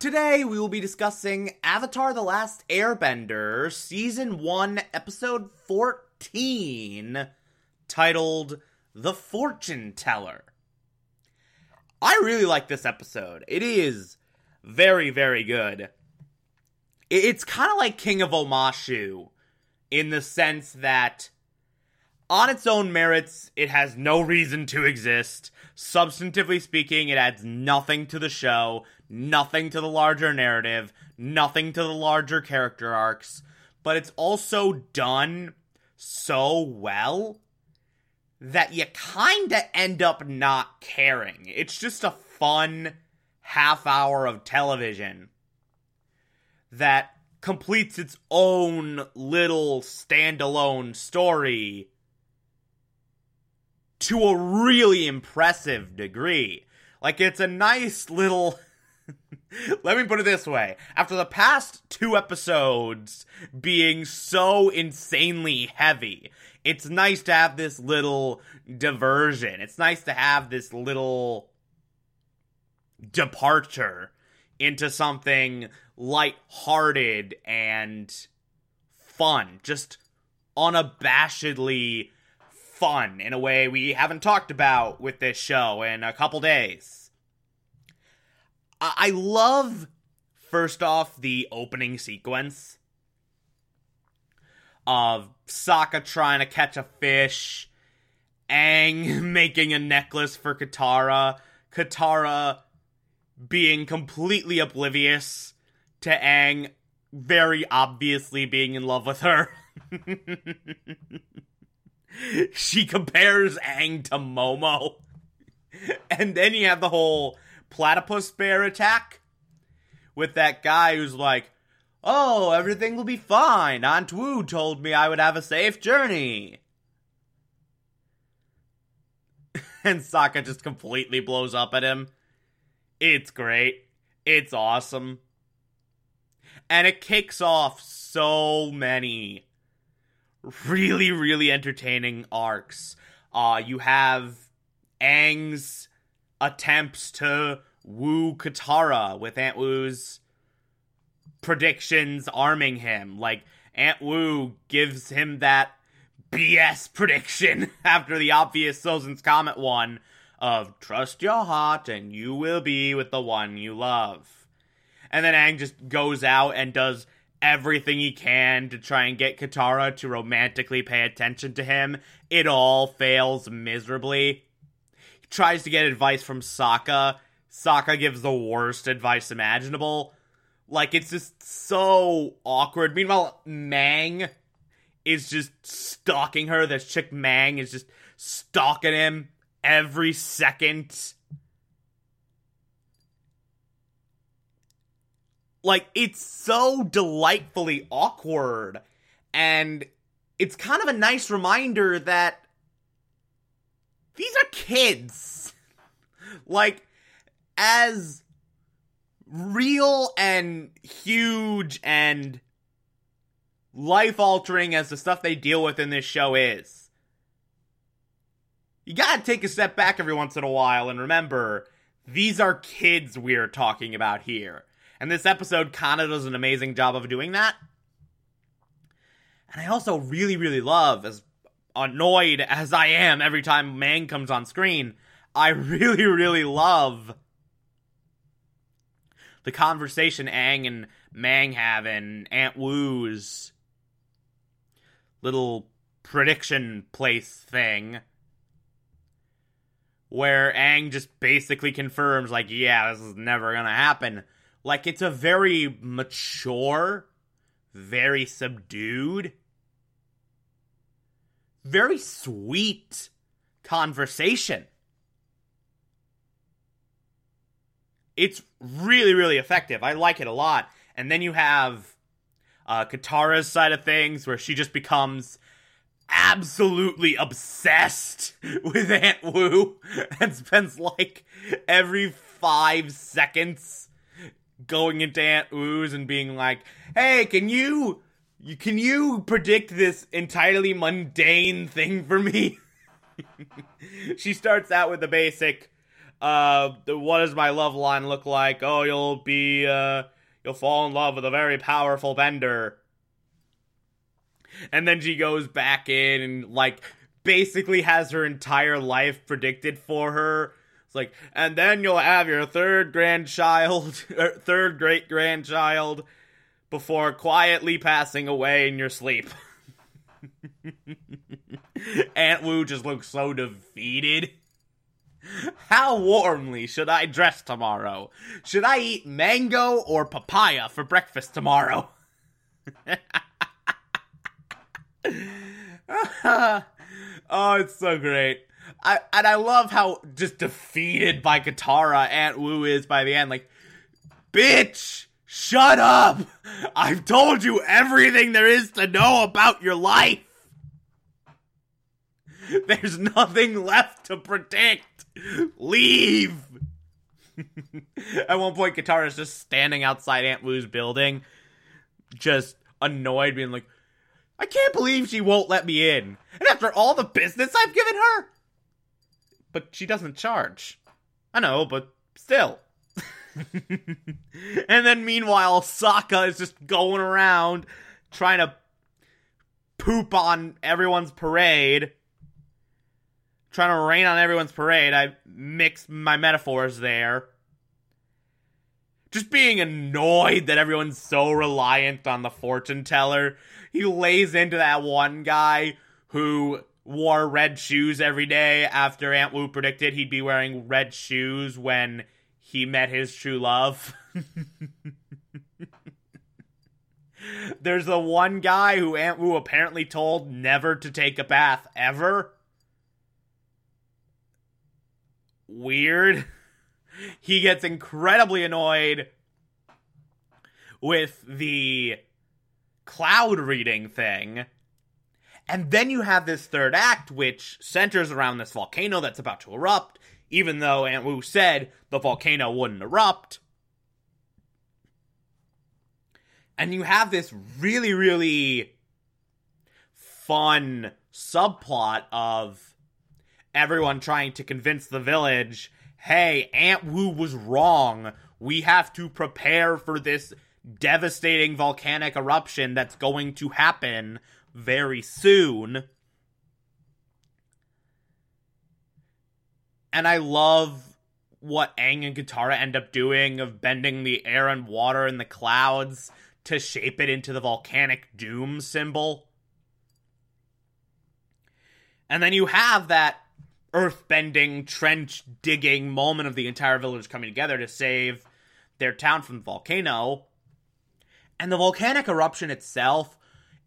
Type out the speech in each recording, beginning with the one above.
Today we will be discussing Avatar The Last Airbender, Season 1, Episode 14, titled The Fortune Teller. I really like this episode. It is very, very good. It's kind of like King of Omashu in the sense that on its own merits, it has no reason to exist. Substantively speaking, it adds nothing to the show, nothing to the larger narrative, nothing to the larger character arcs, but it's also done so well that you kinda end up not caring. It's just a fun half hour of television that completes its own little standalone story to a really impressive degree. Like, it's a nice little. Let me put it this way. After the past two episodes being so insanely heavy, it's nice to have this little diversion. It's nice to have this little departure into something light-hearted and fun. Just unabashedly fun in a way we haven't talked about with this show in a couple days. I, love, first off, the opening sequence of Sokka trying to catch a fish, Aang making a necklace for Katara, Katara being completely oblivious to Aang very obviously being in love with her. she compares Aang to Momo. And then you have the whole platypus bear attack with that guy who's like, Oh, everything will be fine. Aunt Wu told me I would have a safe journey. and Sokka just completely blows up at him. It's great. It's awesome. And it kicks off so many really, really entertaining arcs. Uh, you have Aang's attempts to woo Katara with Aunt Wu's predictions arming him. Like, Aunt Wu gives him that BS prediction after the obvious Sozin's Comet one of trust your heart and you will be with the one you love. And then Aang just goes out and does everything he can to try and get Katara to romantically pay attention to him. It all fails miserably. Tries to get advice from Sokka. Sokka gives the worst advice imaginable. Like, it's just so awkward. Meanwhile, Meng is just stalking her. This chick Meng is just stalking him every second. Like, it's so delightfully awkward. And it's kind of a nice reminder that these are kids. like, as real and huge and life altering as the stuff they deal with in this show is, you gotta take a step back every once in a while and remember these are kids we're talking about here. And this episode kind of does an amazing job of doing that. And I also really, really love, as annoyed as I am every time Meng comes on screen, I really, really love the conversation Aang and Meng have in Aunt Wu's little prediction place thing where Aang just basically confirms, like, yeah, this is never gonna happen. Like, it's a very mature, very subdued, very sweet conversation. It's really, really effective. I like it a lot. And then you have uh, Katara's side of things, where she just becomes absolutely obsessed with Aunt Wu and spends like every five seconds going into Aunt Wu's and being like, "Hey, can you, you can you predict this entirely mundane thing for me?" she starts out with the basic, uh, what does my love line look like? Oh, you'll be, uh, you'll fall in love with a very powerful bender. And then she goes back in and, like, basically has her entire life predicted for her. It's like, and then you'll have your third grandchild, third great grandchild, before quietly passing away in your sleep. Aunt Wu just looks so defeated. How warmly should I dress tomorrow? Should I eat mango or papaya for breakfast tomorrow? oh, it's so great. I and I love how just defeated by Katara Aunt Wu is by the end. Like, bitch, shut up! I've told you everything there is to know about your life. There's nothing left to predict. Leave. At one point, Katara's just standing outside Aunt Wu's building, just annoyed, being like, I can't believe she won't let me in. And after all the business I've given her? But she doesn't charge. I know, but still. and then meanwhile, Sokka is just going around trying to poop on everyone's parade. Trying to rain on everyone's parade. I mixed my metaphors there. Just being annoyed that everyone's so reliant on the fortune teller he lays into that one guy who wore red shoes every day after Aunt Wu predicted he'd be wearing red shoes when he met his true love. There's the one guy who Aunt Wu apparently told never to take a bath ever. Weird. He gets incredibly annoyed with the cloud reading thing. And then you have this third act, which centers around this volcano that's about to erupt, even though Aunt Wu said the volcano wouldn't erupt. And you have this really, really fun subplot of everyone trying to convince the village hey, Aunt Wu was wrong. We have to prepare for this devastating volcanic eruption that's going to happen very soon. And I love what Aang and Katara end up doing of bending the air and water in the clouds to shape it into the volcanic doom symbol. And then you have that earth bending, trench digging moment of the entire village coming together to save their town from the volcano. And the volcanic eruption itself,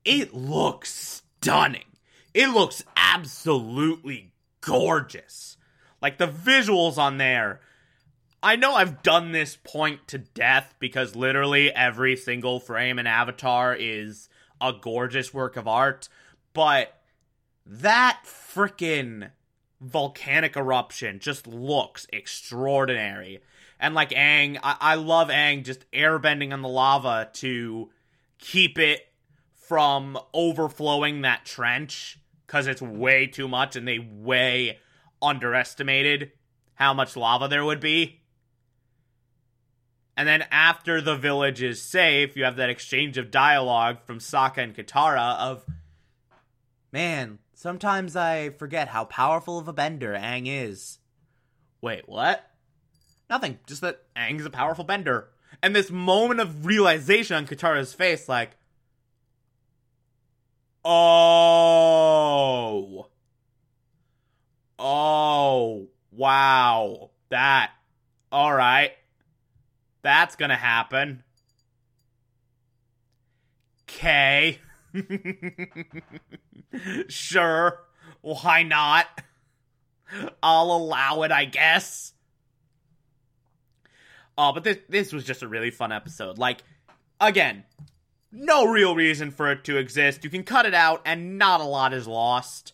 it looks stunning. It looks absolutely gorgeous. Like the visuals on there. I know I've done this point to death because literally every single frame in Avatar is a gorgeous work of art, but that freaking volcanic eruption just looks extraordinary and like Aang, I, I love Aang just airbending on the lava to keep it from overflowing that trench because it's way too much and they way underestimated how much lava there would be. And then after the village is safe, you have that exchange of dialogue from Sokka and Katara of, man, sometimes I forget how powerful of a bender Aang is. Wait, what? Nothing. Just that Aang's a powerful bender. And this moment of realization on Katara's face, like, Oh. Oh. Wow. That. All right. That's gonna happen. Okay. sure. Why not? I'll allow it, I guess. Oh, but this this was just a really fun episode. Like, again, no real reason for it to exist. You can cut it out, and not a lot is lost.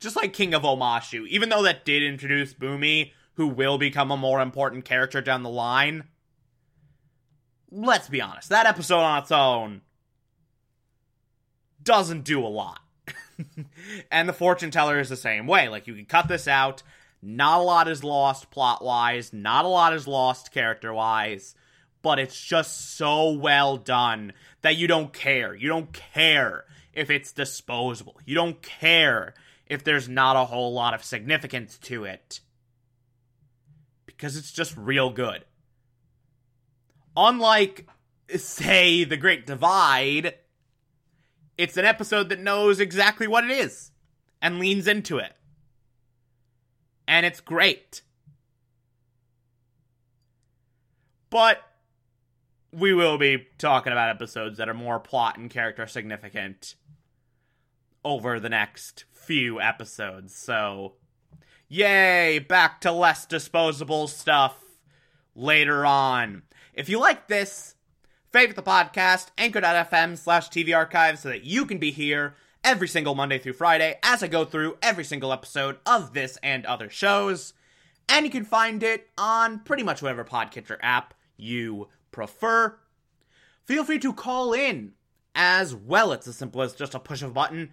Just like King of Omashu, even though that did introduce Bumi, who will become a more important character down the line. Let's be honest, that episode on its own doesn't do a lot. and the fortune teller is the same way. Like, you can cut this out. Not a lot is lost plot wise, not a lot is lost character wise, but it's just so well done that you don't care. You don't care if it's disposable. You don't care if there's not a whole lot of significance to it. Because it's just real good. Unlike, say, The Great Divide, it's an episode that knows exactly what it is and leans into it. And it's great. But we will be talking about episodes that are more plot and character significant over the next few episodes. So, yay, back to less disposable stuff later on. If you like this, favorite the podcast, anchor.fm slash TV archive so that you can be here every single Monday through Friday as I go through every single episode of this and other shows. And you can find it on pretty much whatever podcatcher app you prefer. Feel free to call in as well. It's as simple as just a push of a button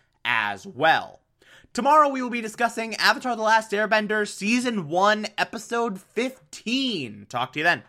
as well. Tomorrow we will be discussing Avatar The Last Airbender Season 1, Episode 15. Talk to you then.